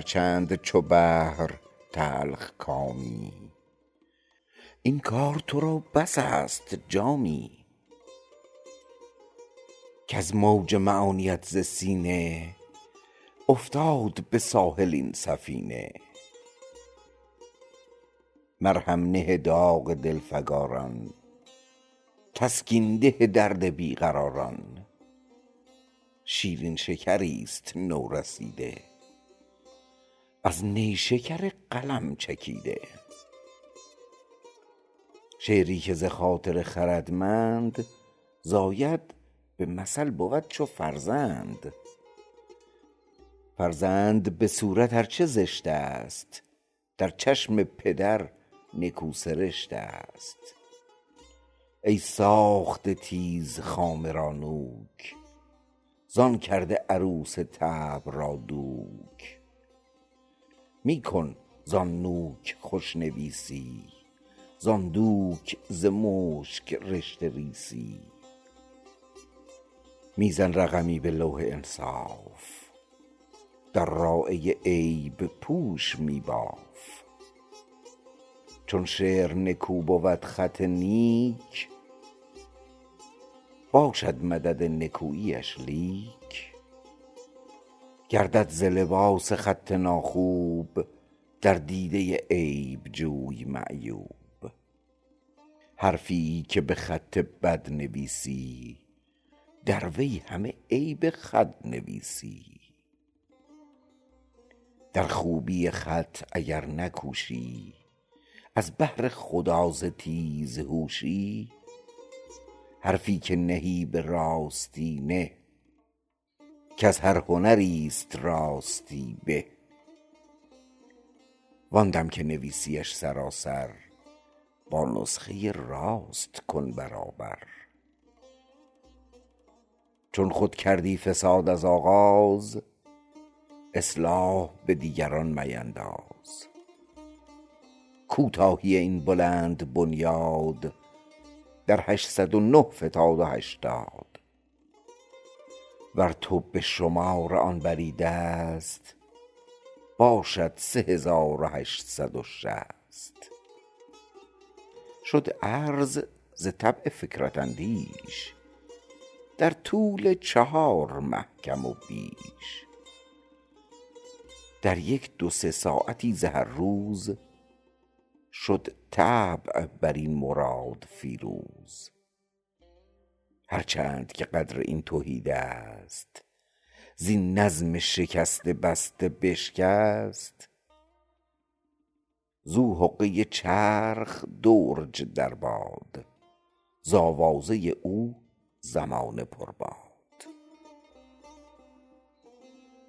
چند چو بحر تلخ کامی. این کار تو را بس است جامی. کز موج معانیت ز سینه افتاد به ساحل این سفینه. مرهم نه داغ دل فگاران تسکین ده درد بی قراران شیرین شکریست نورسیده. از نیشکر قلم چکیده. شعری که ز خاطر خردمند زاید به مثل بود چو فرزند. فرزند به صورت ار چه زشت است در چشم پدر نکو سرشت است. ای ساخته تیز خامه را نوک زان کرده عروس طبع را دوک. می کن زان نوک خوش نویسی زان دوک ز مشک رشته ریسی. می زن رقمی به لوح انصاف در رایه عیب پوش می باف چون شعر نکو بود خط نیک باشد مدد نکوییش لیک. گردد ز لباس خط ناخوب در دیده عیب جوی معیوب. حرفی که به خط بد نویسی در وی همه عیب خود نویسی. در خوبی خط اگر نکوشی از بهر خدا ز تیزهوشی حرفی که نهی به راستی نه کز هر هنریست راستی به. وان دم که نویسیش سراسر با نسخه راست کن برابر. چون خود کردی فساد از آغاز اصلاح به دیگران مینداز. کوتاهی این بلند بنیاد در هشتصد و نه فتاد و هشتاد. ور تو به شمار آن بری دست باشد سه هزار و هشتصد و شصت. شد عرض ز طبع فکرت اندیش در طول چهار مه کم و بیش. در یک دو سه ساعتی ز هر روز شد طبع بر این مراد فیروز. هر چند که قدر این تهیدست زین نظم شکسته بسته بشکست. زو حقه چرخ درج در باد. ز آوازه او زمانه پر باد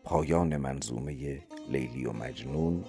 پایان منظومه لیلی و مجنون.